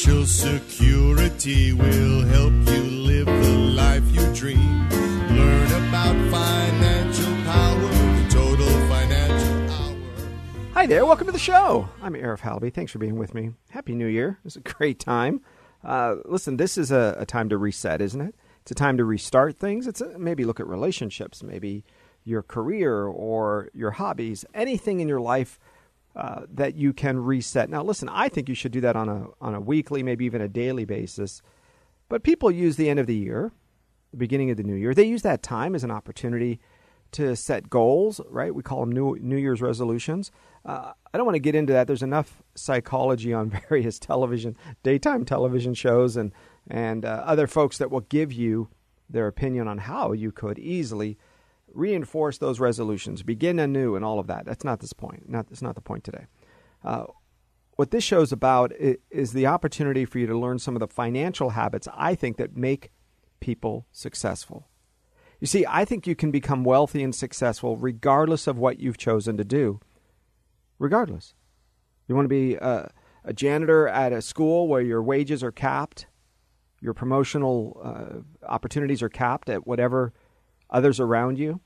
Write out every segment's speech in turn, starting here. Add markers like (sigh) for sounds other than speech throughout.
Financial security will help you live the life you dream. Learn about financial power, the total financial hour. Hi there, welcome to the show. I'm Arif Halaby. Thanks for being with me. Happy New Year. It's a great time. Uh, listen, this is a, a, time to reset, isn't it? It's a time to restart things. It's a, maybe look at relationships, maybe your career or your hobbies, anything in your life uh, that you can reset. Now, listen, I think you should do that on a on a weekly, maybe even a daily basis. But people use the end of the year, the beginning of the new year. They use that time as an opportunity to set goals. Right? We call them New New Year's resolutions. Uh, I don't want to get into that. There's enough psychology on (laughs) various television, daytime television shows, and and uh, other folks that will give you their opinion on how you could easily reinforce those resolutions, begin anew, and all of that. That's not this point. Not that's not the point today. Uh, what this show's about is the opportunity for you to learn some of the financial habits I think that make people successful. You see, I think you can become wealthy and successful regardless of what you've chosen to do. Regardless. You want to be a, a janitor at a school where your wages are capped, your promotional uh, opportunities are capped at whatever others around you.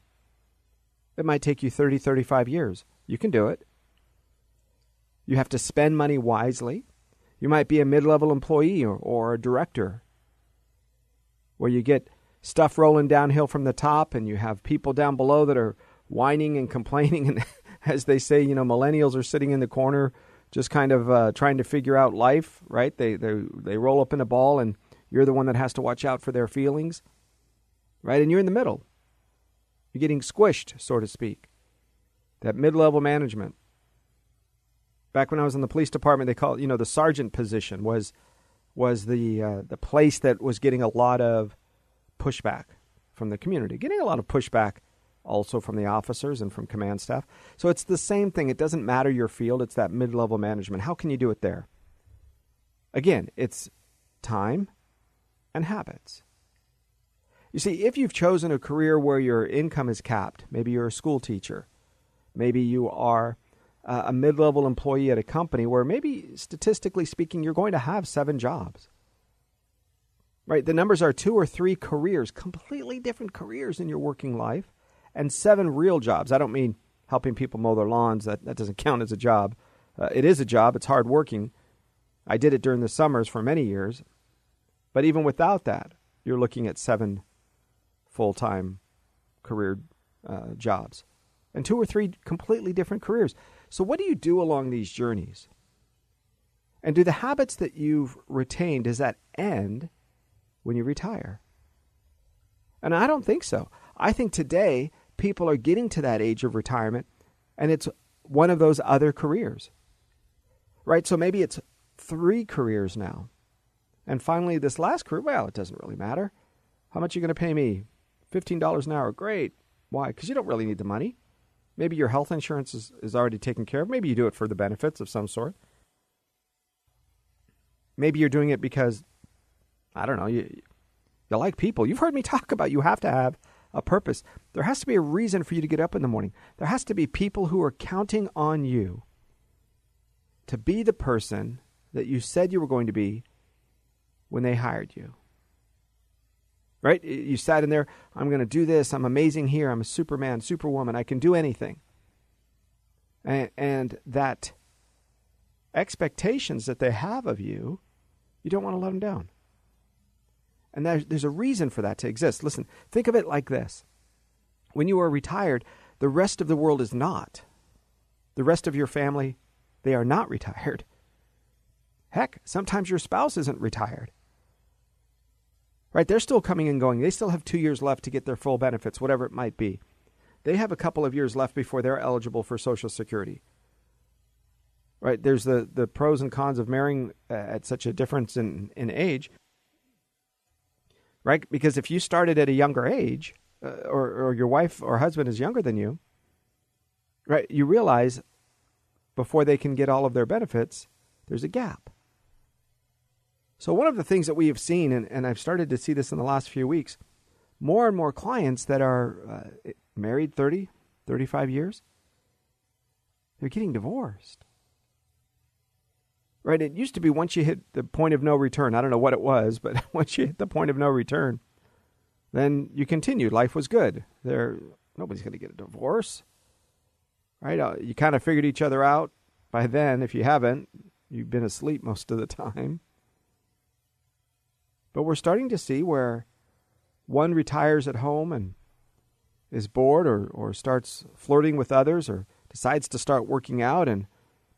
It might take you 30, 35 years. You can do it. You have to spend money wisely. You might be a mid level employee or, or, a director where you get stuff rolling downhill from the top and you have people down below that are whining and complaining. (laughs) And as they say, you know, millennials are sitting in the corner just kind of uh, trying to figure out life, right? They, they, they roll up in a ball and you're the one that has to watch out for their feelings, right? And you're in the middle. You're getting squished, so to speak. That mid level management. Back when I was in the police department, they called you know the sergeant position was was the uh, the place that was getting a lot of pushback from the community, getting a lot of pushback also from the officers and from command staff. So it's the same thing. It doesn't matter your field; it's that mid level management. How can you do it there? Again, it's time and habits. You see, if you've chosen a career where your income is capped, maybe you're a school teacher, maybe you are a mid level employee at a company where maybe statistically speaking, you're going to have seven jobs. Right? The numbers are two or three careers, completely different careers in your working life, and seven real jobs. I don't mean helping people mow their lawns, that, that doesn't count as a job. Uh, it is a job, it's hard working. I did it during the summers for many years. But even without that, you're looking at seven full time career uh, jobs and two or three completely different careers. So, what do you do along these journeys? And do the habits that you've retained, does that end when you retire? And I don't think so. I think today people are getting to that age of retirement and it's one of those other careers. Right? So maybe it's three careers now. And finally, this last career, well, it doesn't really matter. How much are you going to pay me? $15 an hour. Great. Why? Because you don't really need the money. Maybe your health insurance is, is already taken care of. Maybe you do it for the benefits of some sort. Maybe you're doing it because, I don't know, you, you like people. You've heard me talk about you have to have a purpose. There has to be a reason for you to get up in the morning. There has to be people who are counting on you to be the person that you said you were going to be when they hired you right? You sat in there, I'm going to do this. I'm amazing here. I'm a superman, superwoman. I can do anything. And, and that expectations that they have of you, you don't want to let them down. And there's, there's a reason for that to exist. Listen, think of it like this when you are retired, the rest of the world is not. The rest of your family, they are not retired. Heck, sometimes your spouse isn't retired right? They're still coming and going. They still have two years left to get their full benefits, whatever it might be. they have a couple of years left before they're eligible for Social Security. Right? There's the, the pros and cons of marrying uh, at such a difference in, in age. Right? Because if you started at a younger age, uh, or, or your wife or husband is younger than you, right, you realize before they can get all of their benefits, there's a gap. So, one of the things that we have seen, and, and I've started to see this in the last few weeks, more and more clients that are uh, married 30, 35 years, they're getting divorced. Right? It used to be once you hit the point of no return, I don't know what it was, but (laughs) once you hit the point of no return, then you continued. Life was good. There, nobody's going to get a divorce. Right? Uh, you kind of figured each other out by then. If you haven't, you've been asleep most of the (laughs) time. But we're starting to see where one retires at home and is bored or, or starts flirting with others or decides to start working out and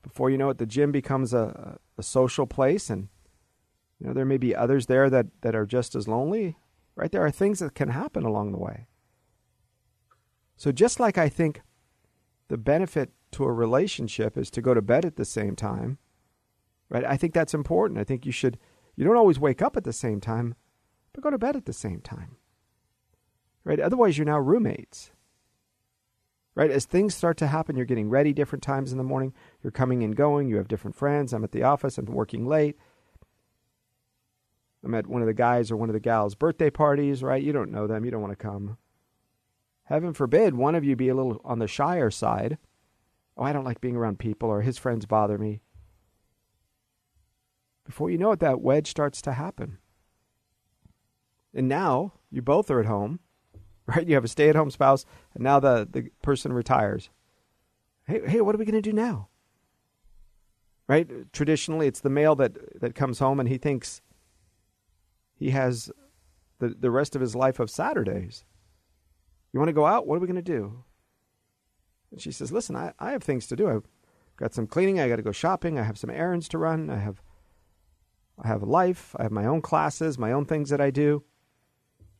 before you know it the gym becomes a, a social place and you know there may be others there that, that are just as lonely. Right? There are things that can happen along the way. So just like i think the benefit to a relationship is to go to bed at the same time right? I think that's important. I think you should you don't always wake up at the same time but go to bed at the same time right? Otherwise, you're now roommates. Right? As things start to happen, you're getting ready different times in the morning. You're coming and going. You have different friends. I'm at the office. I'm working late. I'm at one of the guys or one of the gals' birthday parties, right? You don't know them. You don't want to come. Heaven forbid one of you be a little on the shyer side. Oh, I don't like being around people, or his friends bother me. Before you know it, that wedge starts to happen. And now you both are at home (laughs) right? You have a stay at home spouse, and now the, the person retires. Hey, hey, what are we going to do now? Right? Traditionally, it's the male that, that comes home and he thinks he has the, the rest of his life of Saturdays. You want to go out? What are we going to do? And she says, Listen, I, I have things to do. I've got some cleaning. I got to go shopping. I have some errands to run. I have, I have a life. I have my own classes, my own things that I do.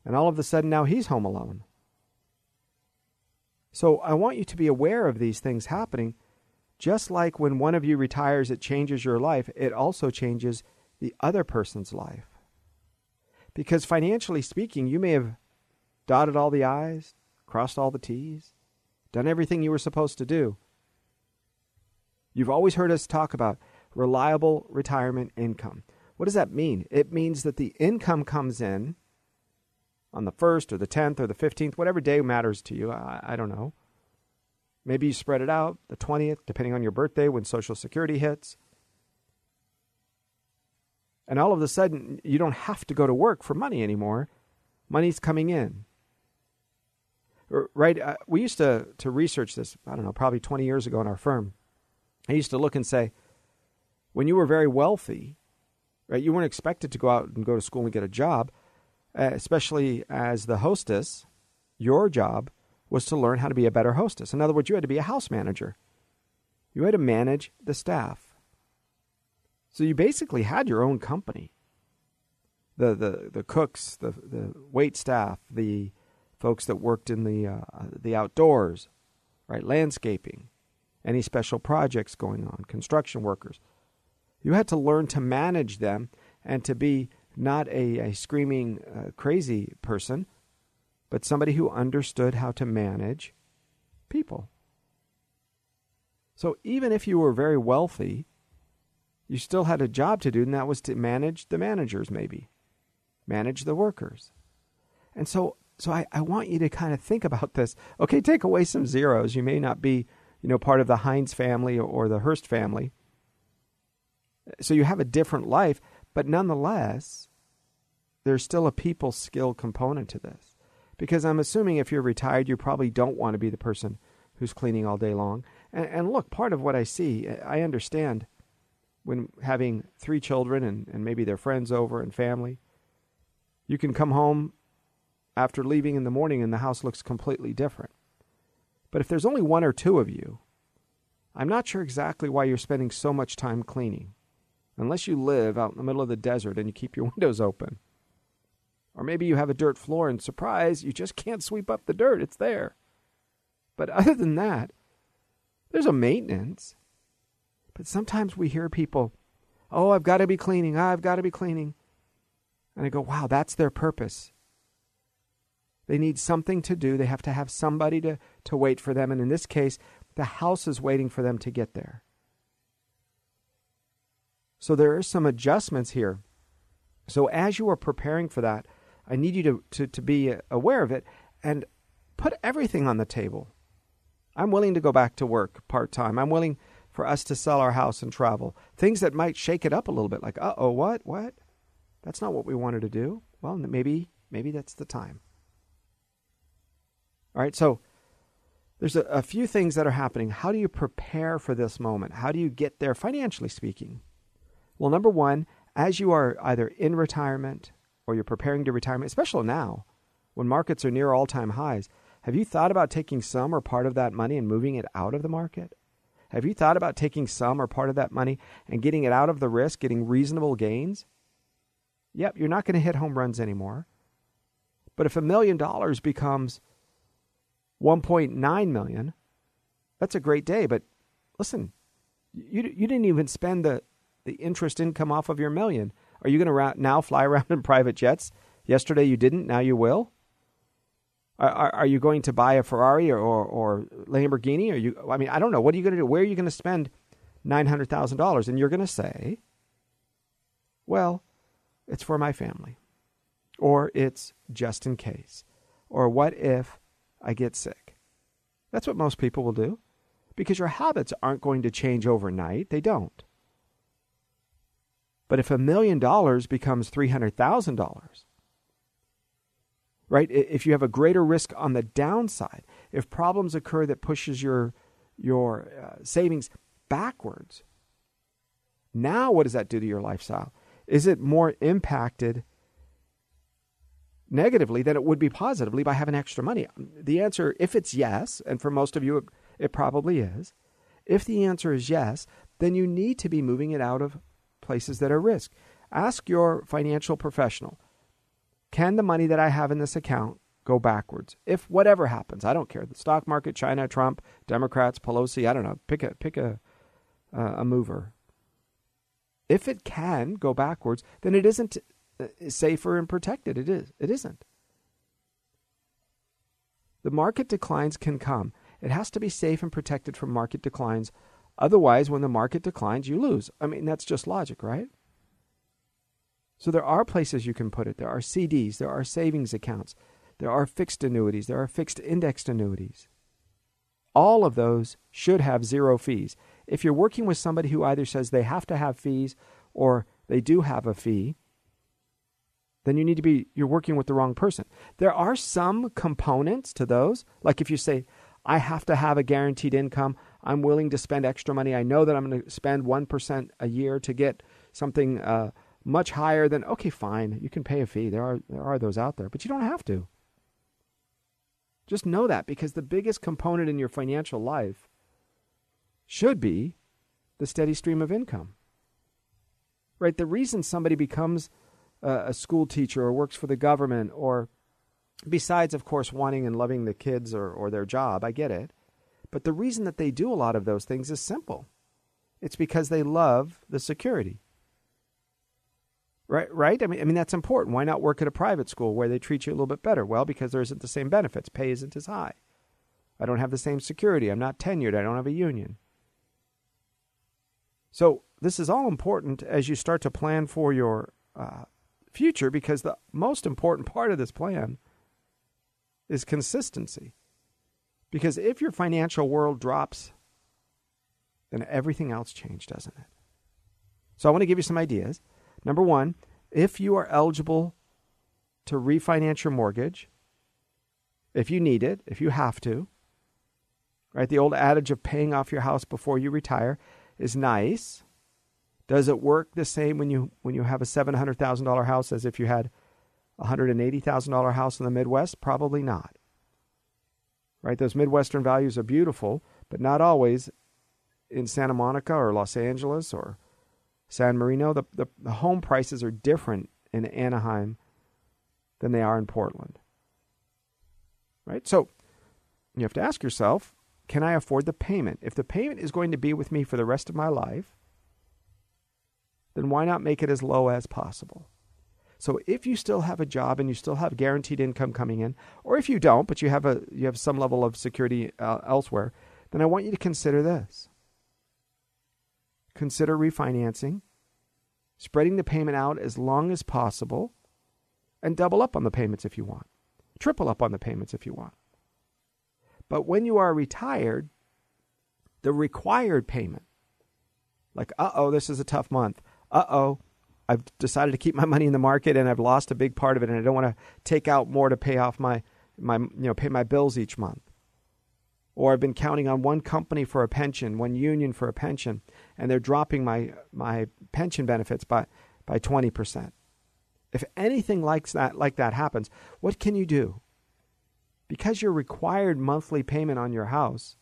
And all of a sudden now he's home alone. So I want you to be aware of these things happening. Just like when one of you retires, it changes your life, it also changes the other person's life. Because financially speaking, you may have dotted all the I's, crossed all the T's, done everything you were supposed to do. You've always heard us talk about reliable retirement income. What does that mean? It means that the income comes in on the 1st or the 10th or the 15th, whatever day matters to you. I, I don't know. Maybe you spread it out, the 20th, depending on your birthday when Social Security hits. And all of a sudden, you don't have to go to work for money anymore. Money's coming in. Right? Uh, we used to, to research this, I don't know, probably 20 years ago in our firm. I used to look and say, when you were very wealthy, right, you weren't expected to go out and go to school and get a job uh, especially as the hostess, your job was to learn how to be a better hostess. In other words, you had to be a house manager. You had to manage the staff. So you basically had your own company. The the, the cooks, the the wait staff, the folks that worked in the uh, the outdoors, right? Landscaping, any special projects going on, construction workers. You had to learn to manage them and to be not a, a screaming uh, crazy person, but somebody who understood how to manage people. So even if you were very wealthy, you still had a job to do, and that was to manage the managers, maybe, manage the workers. And so, so I, I want you to kind of think about this. Okay, take away some zeros. You may not be, you know, part of the Heinz family or the Hearst family. So you have a different life, but nonetheless, there's still a people skill component to this. Because I'm assuming if you're retired, you probably don't want to be the person who's cleaning all day long. And, and look, part of what I see, I understand when having three children and, and maybe their friends over and family, you can come home after leaving in the morning and the house looks completely different. But if there's only one or two of you, I'm not sure exactly why you're spending so much time cleaning unless you live out in the middle of the desert and you keep your (laughs) windows open. Or maybe you have a dirt floor and surprise, you just can't sweep up the dirt. It's there. But other than that, there's a maintenance. But sometimes we hear people, oh, I've got to be cleaning, I've got to be cleaning. And I go, wow, that's their purpose. They need something to do. They have to have somebody to, to wait for them. And in this case, the house is waiting for them to get there. So there are some adjustments here. So as you are preparing for that, I need you to, to, to be aware of it and put everything on the table. I'm willing to go back to work part time. I'm willing for us to sell our house and travel. Things that might shake it up a little bit, like, uh oh, what? What? That's not what we wanted to do. Well, maybe maybe that's the time. All right, so there's a, a few things that are happening. How do you prepare for this moment? How do you get there financially speaking? Well, number one, as you are either in retirement or you're preparing to retirement, especially now when markets are near all time highs, have you thought about taking some or part of that money and moving it out of the market? Have you thought about taking some or part of that money and getting it out of the risk, getting reasonable gains? Yep, you're not going to hit home runs anymore. But if a million dollars becomes 1.9 million, that's a great day. But listen, you, you didn't even spend the, the interest income off of your million. Are you going to ra- now fly (laughs) around in private jets? Yesterday you didn't, now you will? Are, are, are you going to buy a Ferrari or, or, or Lamborghini? Are you, I mean, I don't know. What are you going to do? Where are you going to spend $900,000? And you're going to say, well, it's for my family. Or it's just in case. Or what if I get sick. That's what most people will do because your habits aren't going to change overnight. They don't. But if a million dollars becomes $300,000, right? If you have a greater risk on the downside, if problems occur that pushes your your uh, savings backwards, now what does that do to your lifestyle? Is it more impacted negatively than it would be positively by having extra money? The answer, if it's yes, and for most of you, it probably is. If the answer is yes, then you need to be moving it out of places that are risk. Ask your financial professional can the money that I have in this account go backwards? If whatever happens, I don't care. The stock market, China, Trump, Democrats, Pelosi, I don't know. Pick a pick a uh, a mover. If it can go backwards, then it isn't uh, safer and protected. It is. It isn't. The market declines can come. It has to be safe and protected from market declines. Otherwise, when the market declines, you lose. I mean, that's just logic, right? So there are places you can put it. There are CDs, there are savings accounts, there are fixed annuities, there are fixed indexed annuities. All of those should have zero fees. If you're working with somebody who either says they have to have fees or they do have a fee, then you need to be you're working with the wrong person. There are some components to those, like if you say I have to have a guaranteed income, I'm willing to spend extra money. I know that I'm going to spend 1% a year to get something uh, much higher than okay, fine, you can pay a fee. There are there are those out there, but you don't have to. Just know that because the biggest component in your financial life should be the steady stream of income. Right? The reason somebody becomes a school teacher or works for the government or besides of course wanting and loving the kids or, or their job i get it but the reason that they do a lot of those things is simple. It's because they love the security. Right right? I mean i mean that's important. Why not work at a private school where they treat you a little bit better? Well because there isn't the same benefits. Pay isn't as high. I don't have the same security. I'm not tenured. I don't have a union. So this is all important as you start to plan for your uh, future because the most important part of this plan is consistency. Because if your financial world drops, then everything else changes, doesn't it? So I want to give you some ideas. Number one, if you are eligible to refinance your mortgage, if you need it, if you have to, right? The old adage of paying off your house before you retire is nice. Does it work the same when you when you have a seven hundred thousand dollar house as if you had a hundred and eighty thousand dollar house in the Midwest? Probably not. Right? Those Midwestern values are beautiful, but not always in Santa Monica or Los Angeles or San Marino. The, the, the home prices are different in Anaheim than they are in Portland. Right? So you have to ask yourself can I afford the payment? If the payment is going to be with me for the rest of my life, then why not make it as low as possible? So if you still have a job and you still have guaranteed income coming in, or if you don't, but you have a you have some level of security uh, elsewhere, then I want you to consider this. Consider refinancing, spreading the payment out as long as possible, and double up on the payments if you want. Triple up on the payments if you want. But when you are retired, the required payment, like, uh oh, this is a tough month. Uh oh, I've decided to keep my (laughs) money in the market and I've lost a big part of it and I don't want to take out more to pay off my, my you know, pay my bills each month. Or I've been counting on one company for a pension, one union for a pension, and they're dropping my, my pension benefits by, by 20%. If anything like that, like that happens, what can you do? Because your required monthly payment on your house,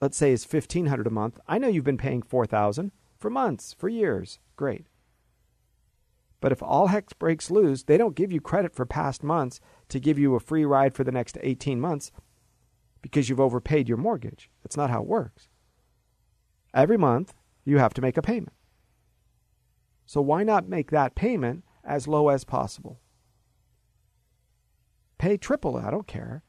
let's say is 1500 a month, I know you've been paying 4000 for months, for years. Great. But if all heck breaks loose, they don't give you credit for past months to give you a free ride for the next 18 months because you've overpaid your mortgage. That's not how it works. Every month, you have to make a payment. So why not make that payment as low as possible? Pay triple, I don't care.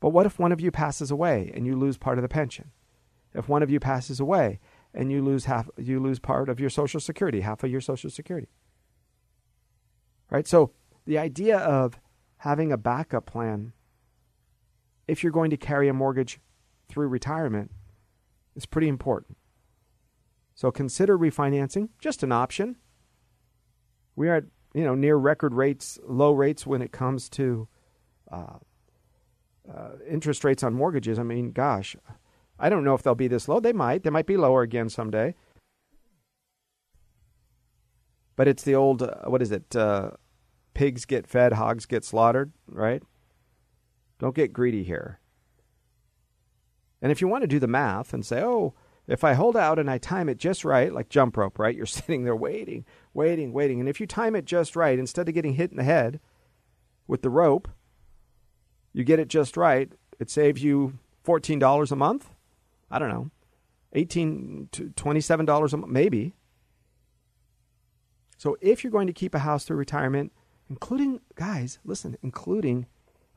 But what if one of you passes away and you lose part of the pension? If one of you passes away and you lose half you lose part of your social security, half of your social security. Right? So the idea of having a backup plan if you're going to carry a mortgage through retirement is pretty important. So consider refinancing, just an option. We are at you know near record rates, low rates when it comes to uh, uh, interest rates on mortgages. I mean, gosh, I don't know if they'll be this low. They might. They might be lower again someday. But it's the old, uh, what is it? Uh, pigs get fed, hogs get slaughtered, right? Don't get greedy here. And if you want to do the math and say, oh, if I hold out and I time it just right, like jump rope, right? You're (laughs) sitting there waiting, waiting, waiting. And if you time it just right, instead of getting hit in the head with the rope, you get it just right, it saves you $14 a month. I don't know, 18 to $27 a month, maybe. So if you're going to keep a house through retirement, including, guys, listen, including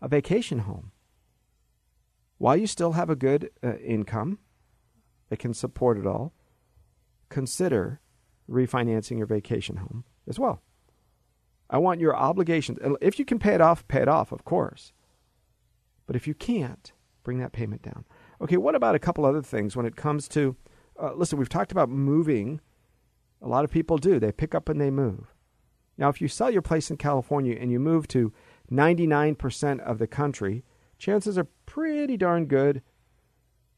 a vacation home, while you still have a good uh, income that can support it all, consider refinancing your vacation home as well. I want your obligations. If you can pay it off, pay it off, of course. But if you can't, bring that payment down. Okay, what about a couple other things when it comes to? Uh, listen, we've talked about moving. A lot of people do. They pick up and they move. Now, if you sell your place in California and you move to 99% of the country, chances are pretty darn good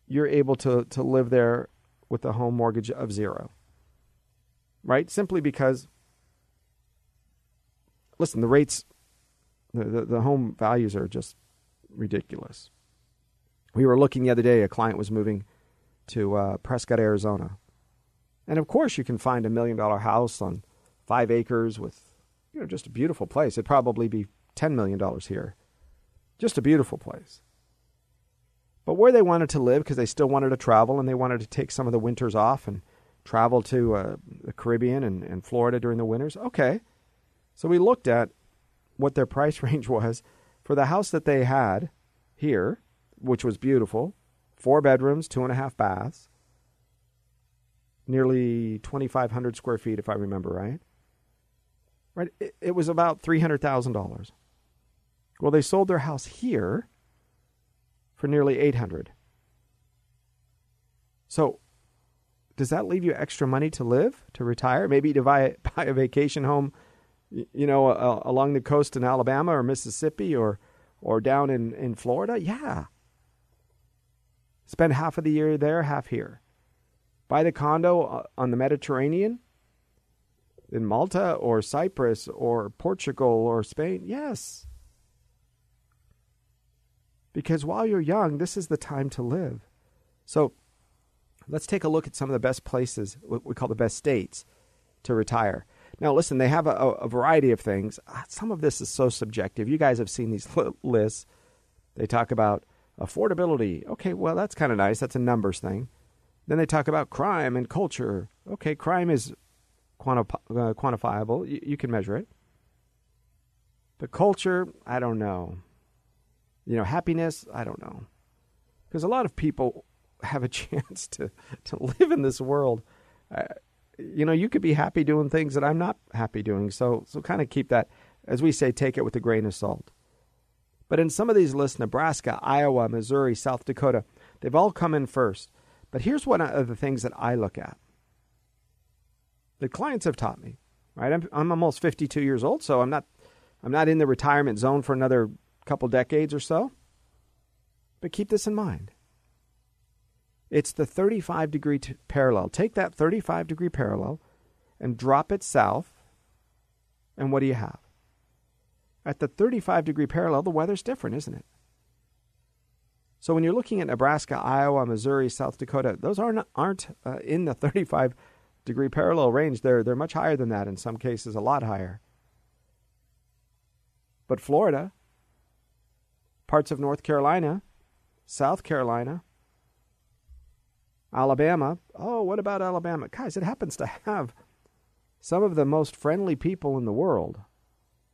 you're able to, to live there with a home mortgage of zero. Right? Simply because, listen, the rates, the, the, the home values are just ridiculous. We were looking the other day, a client was moving to uh, Prescott, Arizona. And of course, you can find a million dollar house on five acres with, you know, just a beautiful place. It'd probably be $10 million here. Just a beautiful place. But where they wanted to live, because they still wanted to travel and they wanted to take some of the winters off and travel to uh, the Caribbean and, and Florida during the winters, okay. So we looked at what their (laughs) price range was for the house that they had here which was beautiful. Four bedrooms, two and a half baths, nearly 2,500 square feet, if I remember right. Right, it, it was about three hundred thousand dollars. Well, they sold their house here for nearly eight hundred. So, does that leave you extra money to live, to retire, maybe to buy, (laughs) buy a vacation home, you know, uh, along the coast in Alabama or Mississippi or or down in in Florida? Yeah. Spend half of the year there, half here. Buy the condo uh, on the Mediterranean in Malta or Cyprus or Portugal or Spain. Yes. Because while you're young, this is the time to live. So let's take a look at some of the best places, what we call the best states, to retire. Now, listen, they have a, a variety of things. Ah, some of this is so subjective. You guys have seen these (laughs) lists. They talk about affordability. Okay, well, that's kind of nice. That's a numbers thing. Then they talk about crime and culture. Okay, crime is quanti- uh, quantifiable. You, you can measure it. But culture, I don't know. You know, happiness, I don't know. Because a lot of people have a (laughs) chance to, to live in this world. Uh, you know, you could be happy doing things that I'm not happy doing. So, so kind of keep that, as we say, take it with a grain of salt. But in some of these lists, Nebraska, Iowa, Missouri, South Dakota, they've all come in first. But here's one of the things that I look at. The clients have taught me, right? I'm, I'm almost 52 years old, so I'm not, I'm not in the retirement zone for another couple decades or so. But keep this in mind. It's the 35 degree t- parallel. Take that 35 degree parallel and drop it south, and what do you have? At the 35 degree parallel, the weather's different, isn't it? So when you're looking at Nebraska, Iowa, Missouri, South Dakota, those aren't aren't uh, in the (laughs) 35 degree parallel range. They're they're much higher than that in some cases, a lot higher. But Florida, parts of North Carolina, South Carolina, Alabama. Oh, what about Alabama? Guys, it happens to have some of the most friendly people in the world.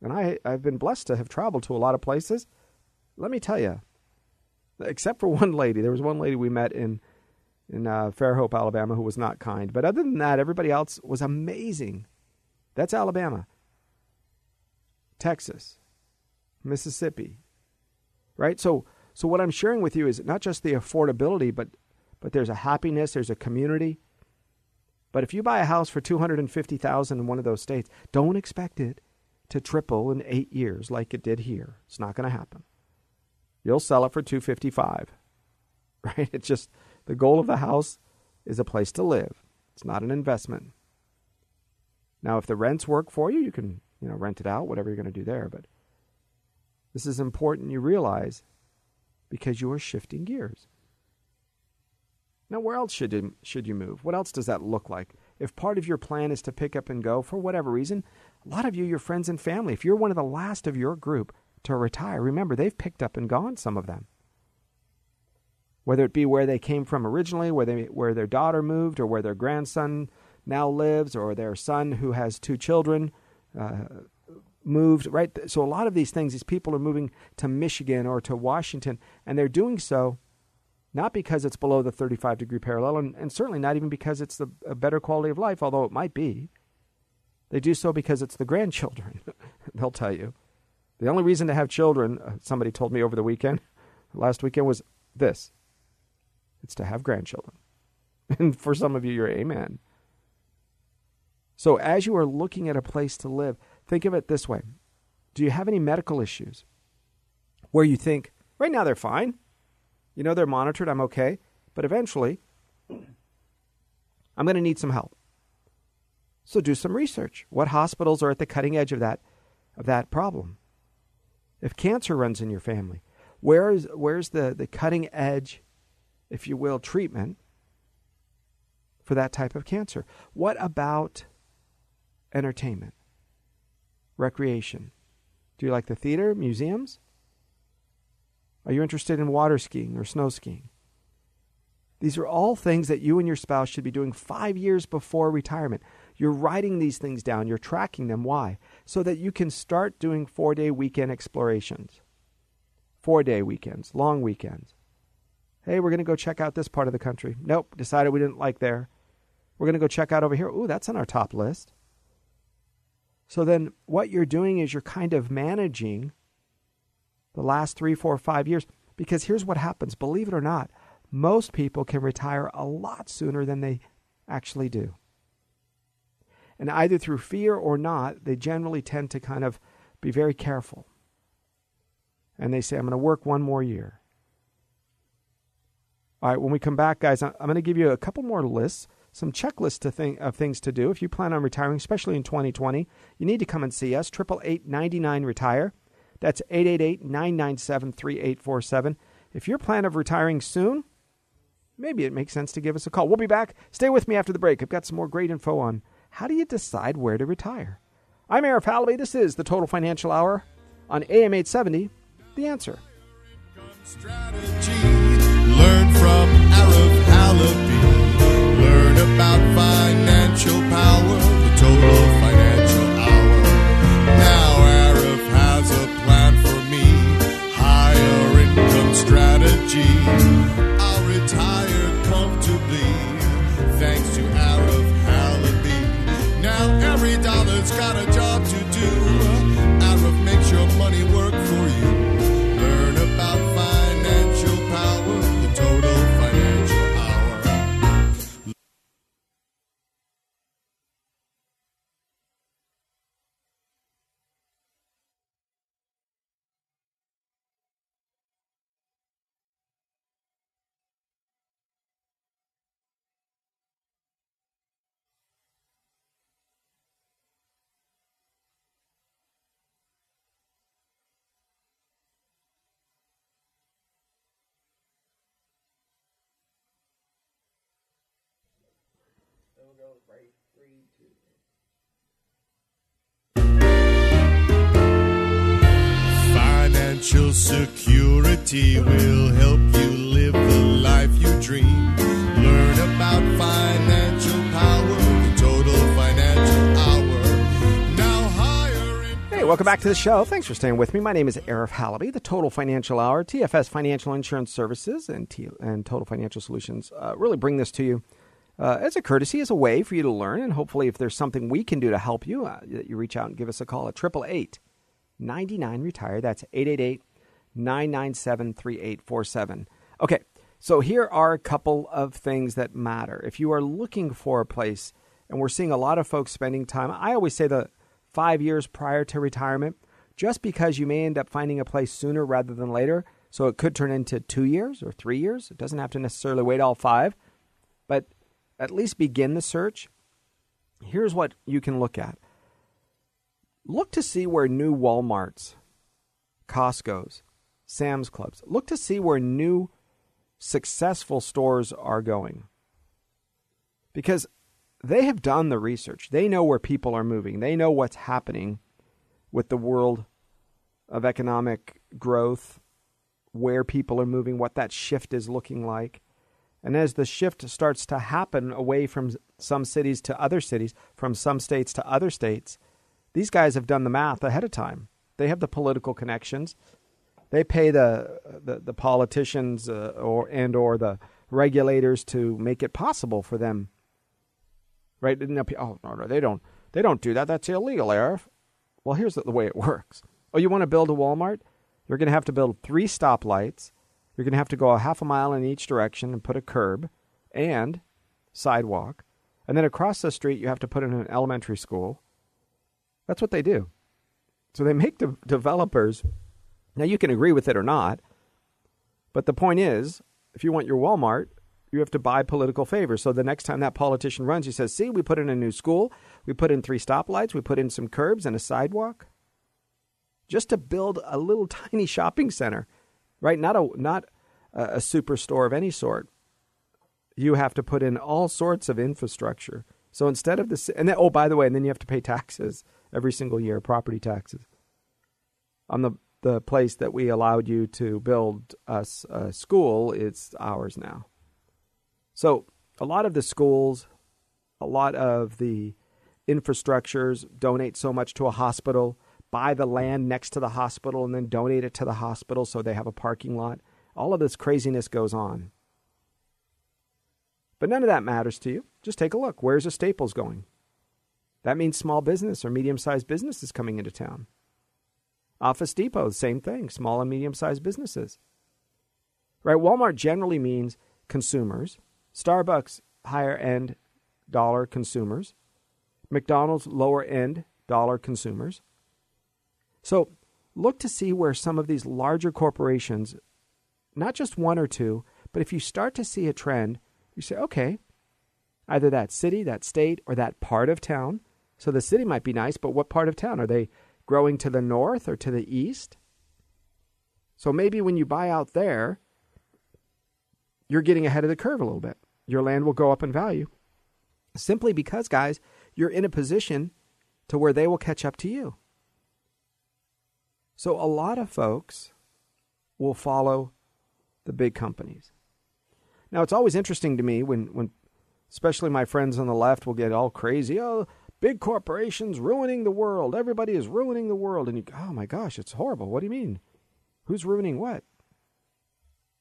And I, I've been blessed to have traveled to a lot of places. Let me tell you, except for one lady, there was one lady we met in in uh, Fairhope, Alabama, who was not kind. But other than that, everybody else was amazing. That's Alabama, Texas, Mississippi, right? So, so what I'm sharing with you is not just the affordability, but but there's a happiness, there's a community. But if you buy a house for two hundred and fifty thousand in one of those states, don't expect it to triple in eight years like it did here. It's not going to happen. You'll sell it for 255 (laughs) right? It's just the goal of the house is a place to live. It's not an investment. Now, if the rents work for you, you can you know rent it out, whatever you're going to do there. But this is important. You realize because you are shifting gears. Now, where else should you, should you move? What else does that look like? If part of your plan is to pick up and go for whatever reason, a lot of you, your friends and family, if you're one of the last of your group to retire, remember they've picked up and gone, some of them. Whether it be where they came from originally, where, they, where their daughter moved, or where their grandson now lives, or their son who has two children uh, moved, right? So a lot of these things, these people are moving to Michigan or to Washington, and they're doing so not because it's below the 35 degree parallel, and, and certainly not even because it's the, a better quality of life, although it might be. They do so because it's the grandchildren, (laughs) they'll tell you. The only reason to have children, uh, somebody told me over the weekend, (laughs) last weekend, was this it's to have grandchildren. (laughs) And for some of you, you're amen. So as you are looking at a place to live, think of it this way Do you have any medical issues where you think, right now they're fine? You know, they're monitored, I'm okay. But eventually, I'm going to need some help. So do some research. What hospitals are at the cutting edge of that, of that problem? If cancer runs in your family, where is, where's the, the cutting edge, if you will, treatment for that type of cancer? What about entertainment, recreation? Do you like the theater, museums? Are you interested in water skiing or snow skiing? These are all things that you and your spouse should be doing five years before retirement. You're writing these things down, you're tracking them. Why? So that you can start doing four day weekend explorations, four day weekends, long weekends. Hey, we're going to go check out this part of the country. Nope, decided we didn't like there. We're going to go check out over here. Ooh, that's on our top list. So then what you're doing is you're kind of managing the last three, four, five years. Because here's what happens believe it or not, most people can retire a lot sooner than they actually do. And either through fear or not, they generally tend to kind of be very careful. And they say, I'm going to work one more year. All right, when we come back, guys, I'm going to give you a couple more lists, some checklists to think, of things to do. If you plan on retiring, especially in 2020, you need to come and see us. 888 retire that's 888 997 3847. If you're planning of retiring soon, maybe it makes sense to give us a call. We'll be back. Stay with me after the break. I've got some more great info on how do you decide where to retire. I'm Arif Halaby. This is the Total Financial Hour on AM 870. The answer. Strategy. Learn from Halaby. Learn about financial power, the total strategy. Financial security will help you live the life you dream. Learn about financial power, the total financial hour. Now higher Hey, welcome back to the show. Thanks for staying with me. My name is Arif Halaby, the Total Financial Hour, TFS Financial Insurance Services, and, T- and Total Financial Solutions. Uh, really bring this to you uh, as a courtesy, as a way for you to learn, and hopefully, if there's something we can do to help you, uh, that you reach out and give us a call at 888 99 Retire. That's 888 997 3847. Okay, so here are a couple of things that matter. If you are looking for a place, and we're seeing a lot of folks spending time, I always say the five years prior to retirement, just because you may end up finding a place sooner rather than later. So it could turn into two years or three years. It doesn't have to necessarily wait all five, but at least begin the search. Here's what you can look at look to see where new Walmarts, Costco's, Sam's Clubs, look to see where new successful stores are going. Because they have done the research. They know where people are moving. They know what's happening with the world of economic growth, where people are moving, what that shift is looking like. And as the shift starts to happen away from some cities to other cities, from some states to other states, these guys have done the math ahead of time. They have the political connections. They pay the the, the politicians uh, or and or the regulators to make it possible for them. Right? Oh no, no, they don't. They don't do that. That's illegal, Arif. Well, here's the, the way it works. Oh, you want to build a Walmart? You're going to have to build three stoplights. You're going to have to go a half a mile in each direction and put a curb and sidewalk. And then across the street, you have to put in an elementary school. That's what they do. So they make the developers. Now, you can agree with it or not, but the point is if you want your Walmart, you have to buy political favor. So the next time that politician runs, he says, See, we put in a new school, we put in three stoplights, we put in some curbs and a sidewalk just to build a little (laughs) tiny shopping center, right? Not a not a, superstore of any sort. You have to put in all sorts of infrastructure. So instead of this, and then oh, by the way, and then you have to pay taxes every single year, property taxes on the the place that we allowed you to build us a school. It's ours now. So a lot of the schools, a lot of the infrastructures donate so much to a hospital buy the land next to the hospital and then donate it to the hospital so they have a parking lot. All of this craziness goes on. But none of that matters to you. Just take a look. Where's the Staples going? That means small business or medium sized businesses coming into town. Office Depot, same thing, small and medium sized businesses. Right? Walmart generally means consumers. Starbucks, higher end dollar consumers. McDonald's, lower end dollar consumers. So look to see where some of these larger corporations, not just one or two, but if you start to see a trend, you say, okay, either that city, that state, or that part of town. So the city might be nice, but what part of town? Are they growing to the north or to the east? So maybe when you buy out there, you're getting ahead of the curve a little bit. Your land will go up in value simply because, guys, you're in a position to where they will catch up to you. So a lot of folks will follow the big companies. Now, it's always interesting to me when, when especially my friends on the left will get all crazy. Oh, big corporations ruining the world. Everybody is ruining the world. And you go, oh my gosh, it's horrible. What do you mean? Who's ruining what?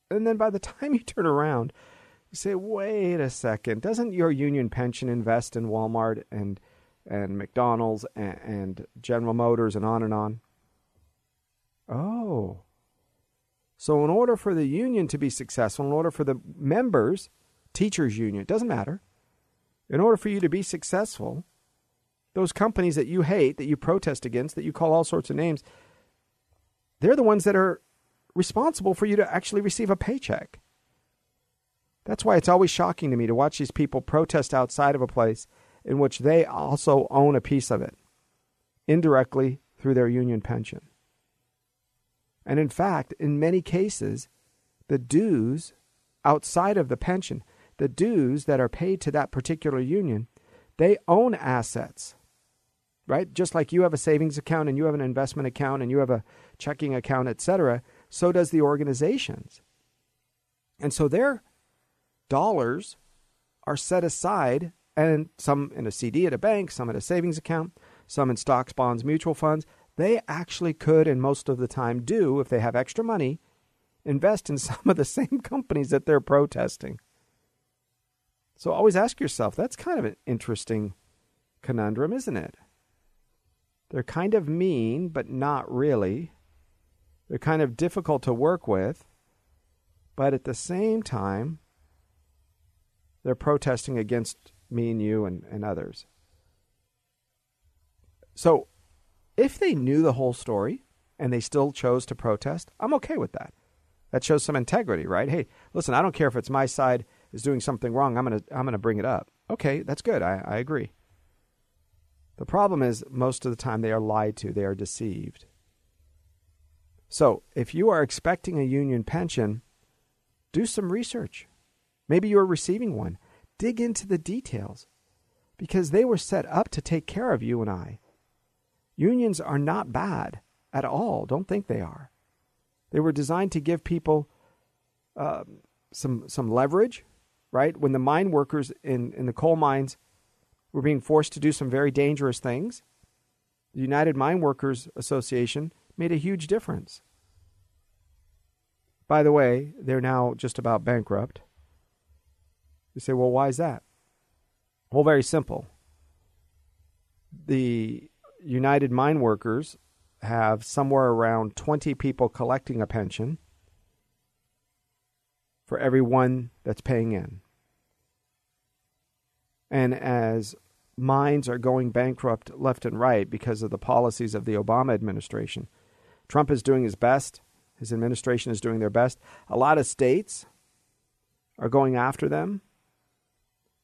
And then by the (laughs) time you turn around, you say, wait a second, doesn't your union pension invest in Walmart and and McDonald's and, and General Motors and on and on? Oh. So in order for the union to be successful, in order for the members, teachers union, it doesn't matter. In order for you to be successful, those companies that you hate, that you protest against, that you call all sorts of names, they're the ones that are responsible for you to actually receive a paycheck. That's why it's always shocking to me to watch these people protest outside of a place in which they also own a piece of it, indirectly through their union pension. And in fact, in many cases, the dues outside of the pension, the dues that are paid to that particular union, they own assets right? Just like you have a savings account and you have an investment account and you have a checking account, etc., so does the organizations. And so their dollars are set aside and some in a CD at a bank, some in a savings account, some in stocks, bonds, mutual funds. They actually could, and most of the time do, if they have extra money, invest in (laughs) some of the same companies that they're protesting. So always ask yourself that's kind of an interesting conundrum, isn't it? They're kind of mean, but not really. They're kind of difficult to work with, but at the same time, they're protesting against me and you and, and others. So, if they knew the whole story and they still chose to protest, I'm okay with that. That shows some integrity, right? Hey, listen, I don't care if it's my side is doing something wrong. I'm gonna I'm gonna bring it up. Okay, that's good. I, I agree. The problem is, most of the time, they are lied to, they are deceived. So, if you are expecting a union pension, do some research. Maybe you're receiving one. Dig into the details because they were set up to take care of you and I. Unions are not bad at all. Don't think they are. They were designed to give people uh, some some leverage, right? When the mine workers in, in the coal mines were being forced to do some very dangerous things. The United Mine Workers Association made a huge difference. By the way, they're now just about bankrupt. You say, well, why is that? Well, very simple. The United Mine Workers have somewhere around 20 people collecting a pension for every one that's paying in. And as mines are going bankrupt left and right because of the policies of the Obama administration, Trump is doing his best. His administration is doing their best. A lot of states are going after them,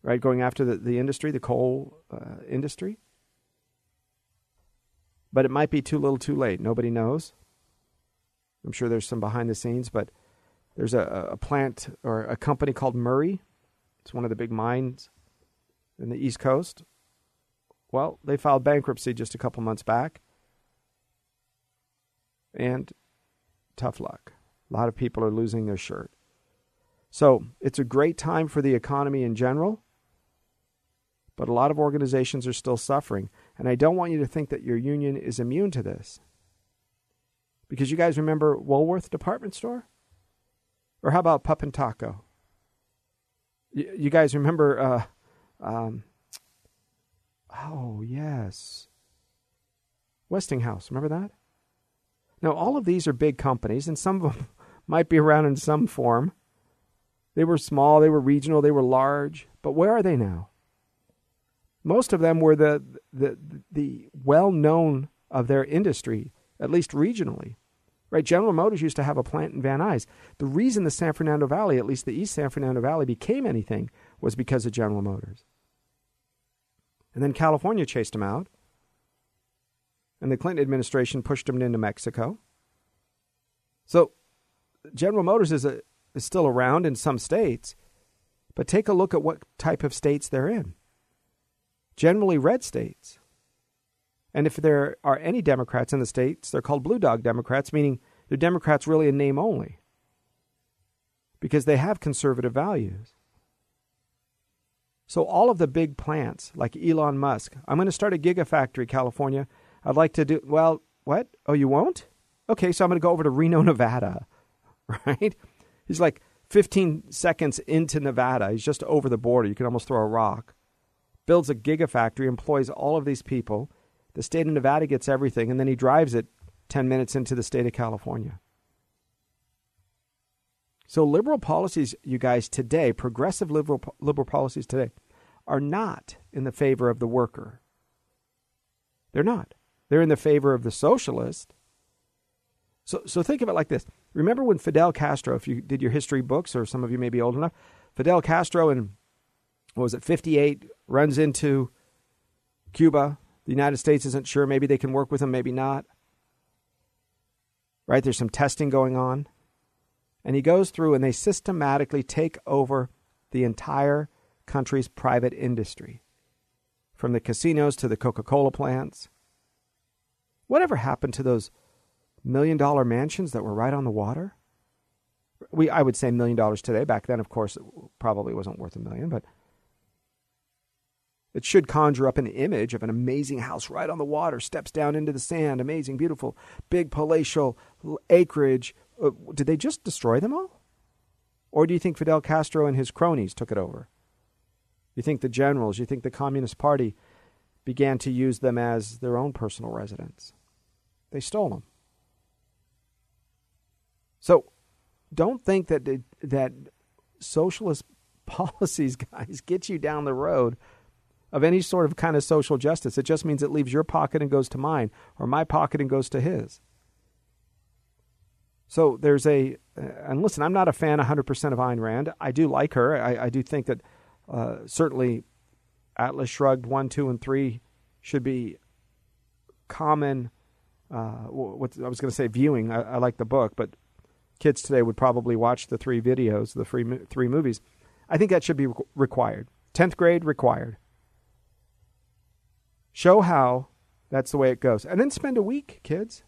right? Going after the, the industry, the coal uh, industry. But it might be too little too late. Nobody knows. I'm sure there's some behind the scenes, but there's a, a plant or a company called Murray. It's one of the big mines in the East Coast? Well, they filed bankruptcy just a couple months back. And tough luck. A lot of people are losing their shirt. So it's a great time for the economy in general, but a lot of organizations are still suffering. And I don't want you to think that your union is immune to this. Because you guys remember Woolworth Department Store? Or how about Pup and Taco? You, guys remember uh, um, oh, yes. Westinghouse, remember that? Now, all of these are big companies, and some of them (laughs) might be around in some form. They were small, they were regional, they were large, but where are they now? Most of them were the, the, the well known of their industry, at least regionally. Right? General Motors used to have a plant in Van Nuys. The reason the San Fernando Valley, at least the East San Fernando Valley, became anything was because of General Motors. And then California chased them out. And the Clinton administration pushed them into Mexico. So General Motors is, a, is still around in some states, but take a look at what type of states they're in. Generally, red states. And if there are any Democrats in the states, they're called blue dog Democrats, meaning they're Democrats really in name only. because they have conservative values. So, all of the big plants, like Elon Musk, I'm going to start a gigafactory, California. I'd like to do, well, what? Oh, you won't? Okay, so I'm going to go over to Reno, Nevada, (laughs) right? He's like 15 seconds into Nevada. He's just over the border. You can almost throw a rock. Builds a gigafactory, employs all of these people. The state of Nevada gets everything, and then he drives it 10 minutes into the state of California. So, liberal policies, you guys, today, progressive liberal, liberal policies today, are not in the favor of the worker. They're not. They're in the favor of the socialist. So, so think of it like this. Remember when Fidel Castro, if you did your history books, or some of you may be old enough, Fidel Castro in, what was it, 58, runs into Cuba. The United States isn't sure. Maybe they can work with him, maybe not. Right? There's some testing going on. And he goes through and they systematically take over the entire country's private industry, from the casinos to the Coca Cola plants. Whatever happened to those million dollar mansions that were right on the water? We, I would say million dollars today. Back then, of course, it probably wasn't worth a million, but it should conjure up an image of an amazing house right on the water, steps down into the sand, amazing, beautiful, big palatial acreage uh, did they just destroy them all? Or do you think Fidel Castro and his cronies took it over? You think the generals, you think the Communist Party began to use them as their own personal residence? They stole them. So don't think that that socialist (laughs) policies, guys, get you down the road of any sort of kind of social justice. It just means it leaves your pocket and goes to mine, or my pocket and goes to his. So there's a, uh, and listen, I'm not a fan 100% of Ayn Rand. I do like her. I, I do think that uh, certainly Atlas Shrugged 1, 2, and 3 should be common. Uh, what I was going to say viewing. I, I, like the book, but kids today would probably watch the three videos, the three three movies. I think that should be required. Tenth grade required. Show how that's the way it goes, and then spend a week, kids.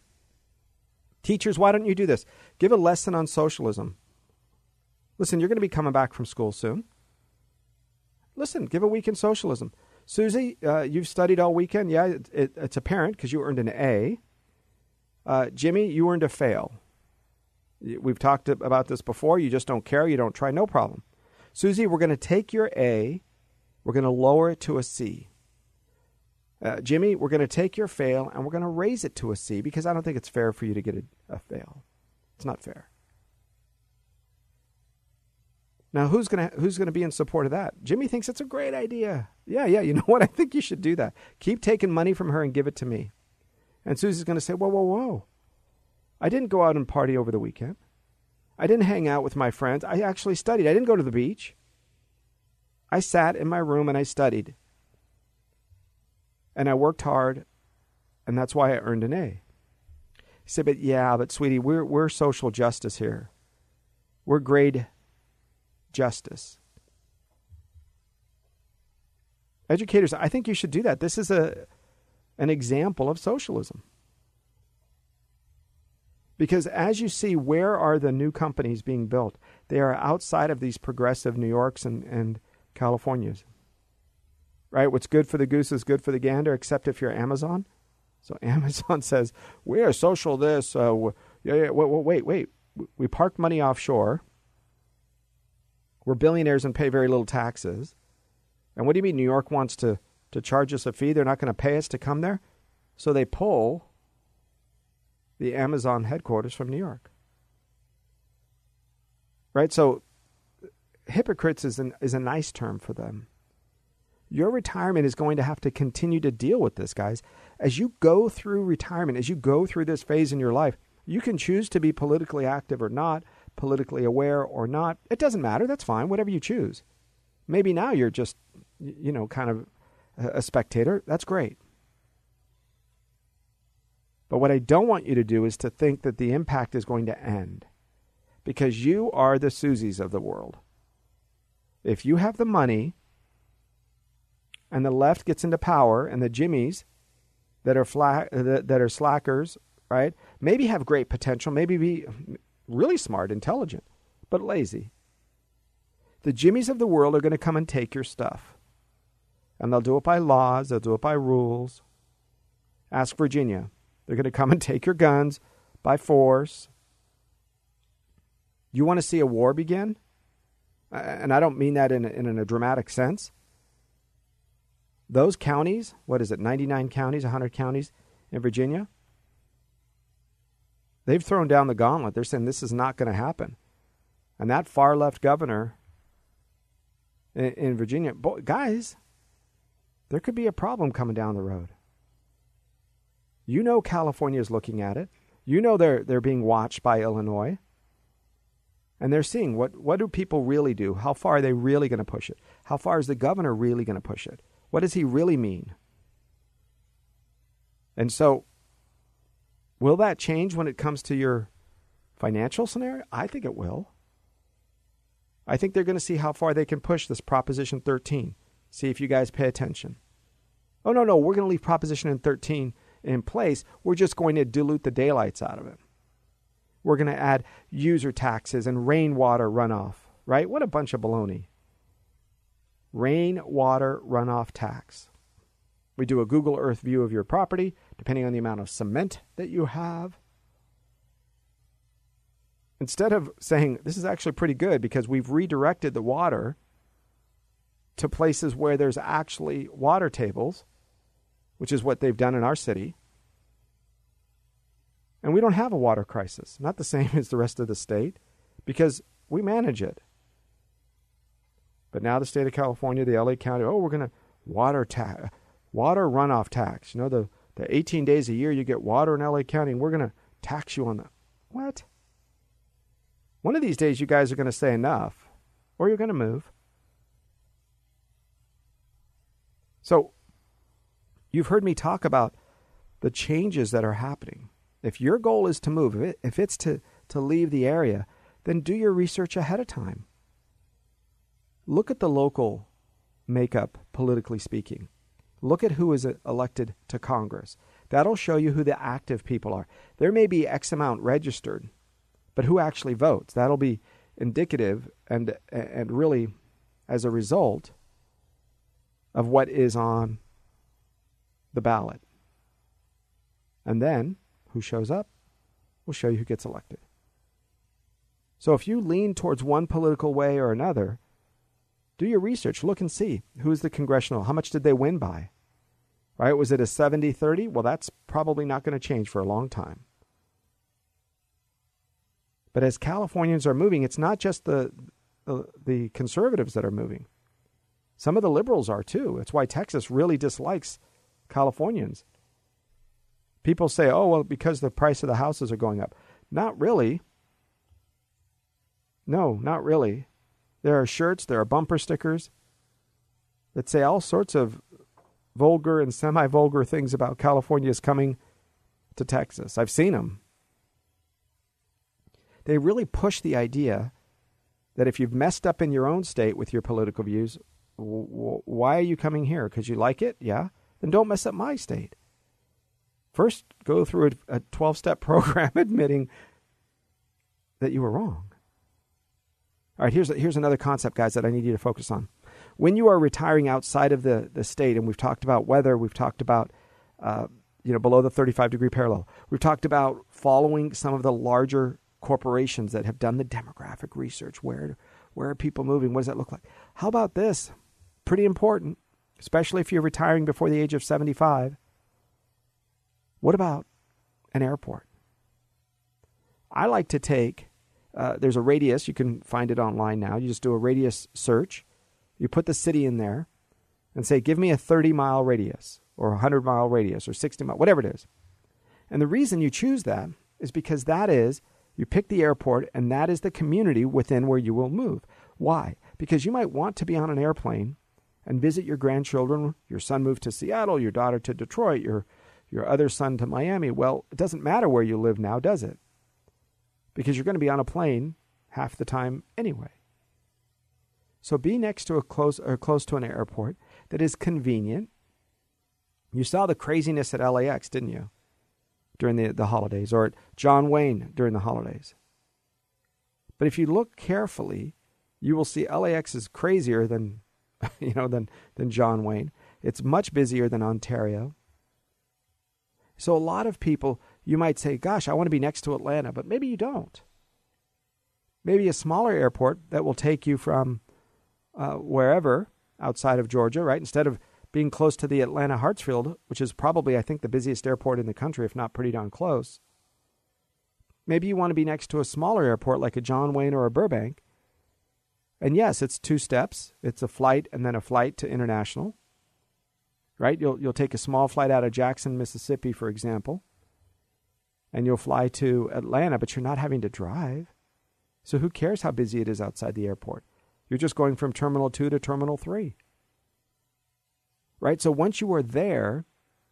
Teachers, why don't you do this? Give a lesson on socialism. Listen, you're going to be coming back from school soon. Listen, give a week in socialism. Susie, uh, you've studied all weekend. Yeah, it, it, it's apparent because you earned an A. Uh, Jimmy, you earned a fail. We've talked about this before. You just don't care. You don't try. No problem. Susie, we're going to take your A, we're going to lower it to a C. Uh, Jimmy, we're going to take your fail and we're going to raise it to a C because I don't think it's fair for you to get a, a fail. It's not fair. Now, who's going to who's going to be in support of that? Jimmy thinks it's a great idea. Yeah, yeah. You (laughs) know what? I think you should do that. Keep taking money from her and give it to me. And Susie's going to say, "Whoa, whoa, whoa! I didn't go out and party over the weekend. I didn't hang out with my friends. I actually studied. I didn't go to the beach. I sat in my room and I studied and I worked hard, and that's why I earned an A. He said, But yeah, but sweetie, we're, we're social justice here. We're grade justice. Educators, I think you should do that. This is a, an example of socialism. Because as you see, where are the new companies being built? They are outside of these progressive New Yorks and, and Californias right? What's good for the goose is good for the gander, except if you're Amazon. So (laughs) Amazon says we are social. This, uh, yeah, yeah, wait, wait, wait. We park money offshore. We're billionaires and pay very little taxes. And what do you mean New York wants to to charge us a fee? They're not going to pay us to come there, so they pull the Amazon headquarters from New York. Right. So hypocrites is an, is a nice term for them. Your retirement is going to have to continue to deal with this, guys. As you go through retirement, as you go through this phase in your life, you can choose to be politically active or not, politically aware or not. It doesn't matter. That's fine, whatever you choose. Maybe now you're just, you know, kind of a spectator. That's great. But what I don't want you to do is to think that the impact is going to end because you are the Susies of the world. If you have the money and the left gets into power and the jimmies that are fla- that, are slackers, right? Maybe have great potential, maybe be really smart, intelligent, but lazy. The Jimmies of the world are going to come and take your stuff. And they'll do it by laws, they'll do it by rules. Ask Virginia. They're going to come and take your guns by force. You want to see a war begin? And I don't mean that in, in a dramatic sense. Those counties, what is it, 99 counties, 100 counties in Virginia? They've thrown down the gauntlet. They're saying this is not going to happen. And that far left governor in, in Virginia, boy, guys, there could be a problem coming down the road. You know California is looking at it. You know they're they're being watched by Illinois. And they're seeing what what do people really do? How far are they really going to push it? How far is the governor really going to push it? What does he really mean? And so will that change when it comes to your financial scenario? I think it will. I think they're going to see how far they can push this Proposition 13. See if you guys pay attention. Oh, no, no, we're going to leave Proposition 13 in place. We're just going to dilute the daylights out of it. We're going to add user taxes and rainwater runoff, right? What a bunch of baloney. Rainwater runoff tax. We do a Google Earth view of your property, depending on the amount of cement that you have. Instead of saying this is actually pretty good because we've redirected the water to places where there's actually water tables, which is what they've done in our city. And we don't have a water crisis, not the (laughs) same as the rest of the state, because we manage it. But now the state of California, the LA County, oh, we're going to water tax, water runoff tax. You know, the, the 18 days a year you get water in LA County, and we're going to tax you on that. What? One of these days, you guys are going to say enough, or you're going to move. So, you've heard me talk about the changes that are happening. If your goal is to move, if it's to, to leave the area, then do your research ahead of time. Look at the local makeup, politically speaking. Look at who is elected to Congress. That'll show you who the active people are. There may be X amount registered, but who actually votes? That'll be indicative and and really as a result of what is on the ballot. And then who shows up will show you who gets elected. So if you lean towards one political way or another, do your research. Look and see who's the congressional. How much did they win by? Right? Was it a 70 30? Well, that's probably not going to change for a long time. But as Californians are moving, it's not just the, the, the conservatives that are moving. Some of the liberals are too. That's why Texas really dislikes Californians. People say, oh, well, because the price of the houses are going up. Not really. No, not really. There are shirts, there are bumper stickers that say all sorts of vulgar and semi vulgar things about California's coming to Texas. I've seen them. They really push the idea that if you've messed up in your own state with your political views, why are you coming here? Because you like it? Yeah? Then don't mess up my state. First, go through a 12 step (laughs) program admitting that you were wrong. All right, here's, here's another concept, guys, that I need you to focus on. When you are retiring outside of the, the state, and we've talked about weather, we've talked about uh, you know below the 35 degree parallel, we've talked about following some of the larger corporations that have done the demographic research. Where where are people moving? What does that look like? How about this? Pretty important, especially if you're retiring before the age of 75. What about an airport? I like to take, uh, there's a radius, you can find it online now. You just do a radius search, you put the city in there, and say, give me a 30 mile radius, or a 100 mile radius, or 60 mile, whatever it is. And the reason you choose that is because that is, you pick the airport, and that is the community within where you will move. Why? Because you might want to be on an airplane and visit your grandchildren. Your son moved to Seattle, your daughter to Detroit, your your other son to Miami. Well, it doesn't matter where you live now, does it? Because you're going to be on a plane half the time anyway. So be next to a close or close to an airport that is convenient. You saw the craziness at LAX, didn't you? During the, the holidays, or at John Wayne during the holidays. But if you look carefully, you will see LAX is crazier than (laughs) you know than than John Wayne. It's much busier than Ontario. So a lot of people you might say, "Gosh, I want to be next to Atlanta," but maybe you don't. Maybe a smaller airport that will take you from uh, wherever outside of Georgia, right? Instead of being close to the Atlanta Hartsfield, which is probably, I think, the busiest airport in the country, if not pretty darn close. Maybe you want to be next to a smaller airport like a John Wayne or a Burbank. And yes, it's two steps. It's a flight and then a flight to international. Right? You'll you'll take a small flight out of Jackson, Mississippi, for example, and you'll fly to Atlanta, but you're not having to drive. So who cares how busy it is outside the airport? You're just going from terminal 2 to terminal 3 right? So once you are there,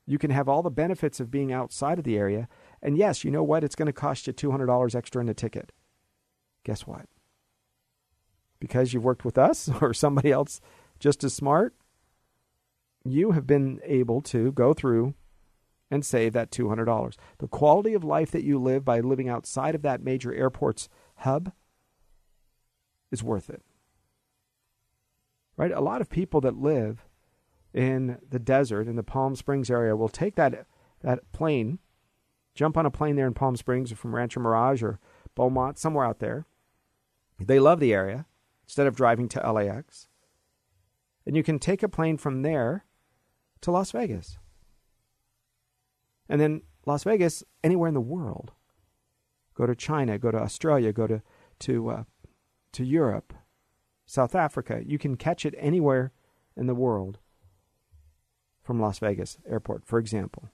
you can have all the benefits of being outside of the area. And yes, you know what? It's going to cost you $200 extra in a ticket. Guess what? Because you've worked with us (laughs) or somebody else just as smart, you have been able to go through and save that $200. The quality of life that you live by living outside of that major airport's hub is worth it. Right? A lot of people that live in the desert in the Palm Springs area will take that that plane, jump on a plane there in Palm Springs or from Rancho Mirage or Beaumont, somewhere out there. They love the area instead of driving to LAX. And you can take a plane from there to Las Vegas. And then Las Vegas, anywhere in the world. Go to China, go to Australia, go to to uh, to Europe, South Africa. You can catch it anywhere in the world from Las Vegas airport, for example.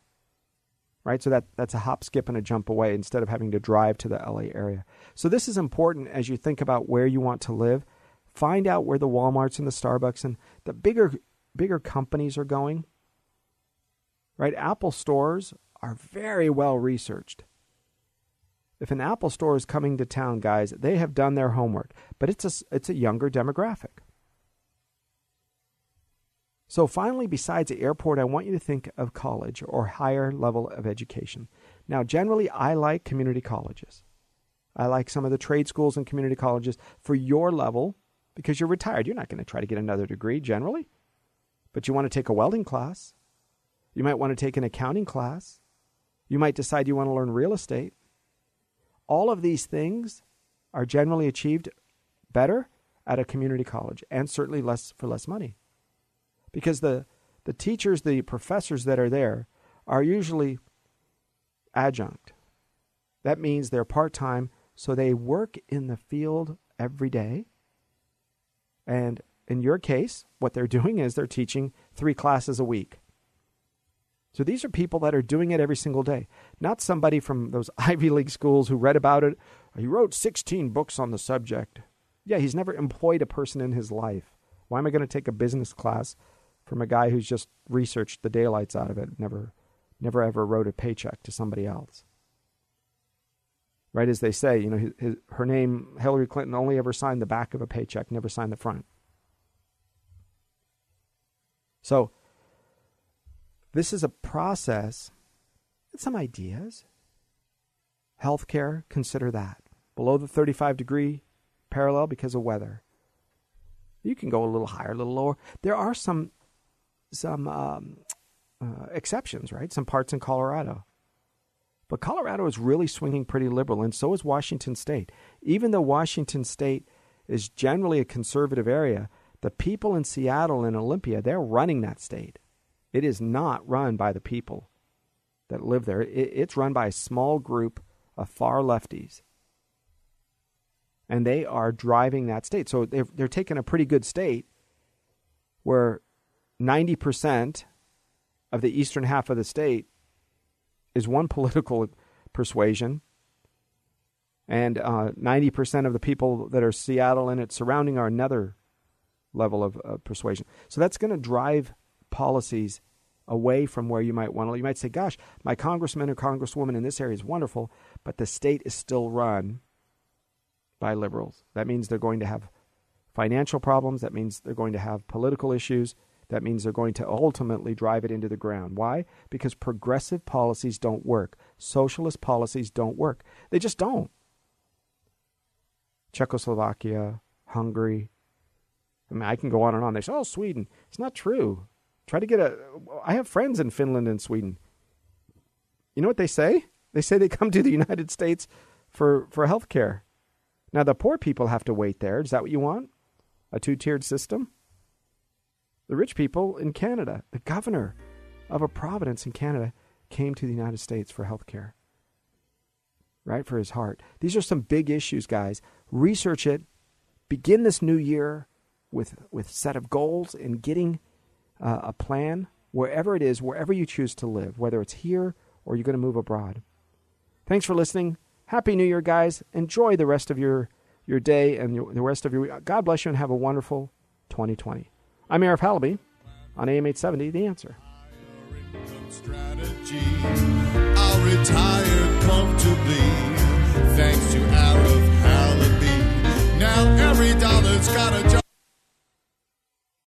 Right? So that, that's a hop, skip, and a jump away instead of having to drive to the LA area. So this is important as you think about where you want to live. Find out where the Walmarts and the Starbucks and the bigger bigger companies are going. Right? Apple stores are very well researched. If an Apple store is coming to town, guys, they have done their homework, but it's a, it's a younger demographic. So, finally, besides the airport, I want you to think of college or higher level of education. Now, generally, I like community colleges. I like some of the trade schools and community colleges for your level because you're retired. You're not going to try to get another degree generally, but you want to take a welding class. You might want to take an accounting class. You might decide you want to learn real estate. All of these things are generally achieved better at a community college and certainly less for less money because the the teachers, the professors that are there are usually adjunct. That means they're part time, so they work in the field every day. And in your case, what they're (laughs) doing is they're teaching three classes a week. So these are people that are doing it every single day, not somebody from those (laughs) Ivy League schools who read about it. He wrote 16 books on the subject. Yeah, he's never employed a person in his life. Why am I going to take a business class from a guy who's just researched the daylights out of it, never, never ever wrote a paycheck to somebody else. Right as they say, you know, his, his, her name, Hillary Clinton, only ever signed the back of a paycheck, never signed the front. So, this is a process. and Some ideas. Healthcare, consider that. Below the 35 degree parallel because of weather. You can go a little higher, a little lower. There are some some um, uh, exceptions, right? Some parts in Colorado. But Colorado is really swinging pretty liberal, and so is Washington State. Even though Washington State is generally a conservative area, the people in Seattle and Olympia, they're running that state. It is not run by the people that live there, it's run by a small group of far lefties. And they are driving that state. So they're, they're taking a pretty good state where 90% of the eastern half of the state is one (laughs) political persuasion, and uh, 90% of the people that are Seattle and its surrounding are another level of uh, persuasion. So that's going to drive policies away from where you might want to. You might say, gosh, my congressman or congresswoman in this area is wonderful, but the state is still run by liberals. That means they're going to have financial problems. That means they're going to have political issues. That means they're going to ultimately drive it into the ground. Why? Because progressive policies don't work. Socialist policies don't work. They just don't. Czechoslovakia, Hungary. I mean, I can go on and on. They say, "Oh, Sweden." It's not true. Try to get a. I have friends in Finland and Sweden. You know what they say? They say they come to the United States for for health care. Now the poor people have to wait there. Is that what you want? A two tiered system? The rich people in Canada, the governor of a province in Canada, came to the United States for health care. Right? For his heart. These are some big issues, guys. Research it. Begin this new year with with set of goals and getting uh, a plan wherever it is, wherever you choose to live, whether it's here or you're going to move abroad. Thanks for listening. Happy New Year, guys. Enjoy the rest of your, your day and your, the rest of your week. God bless you and have a wonderful 2020. I'm Arif Halaby on AM 870, The Answer. Now every dollar's got a job.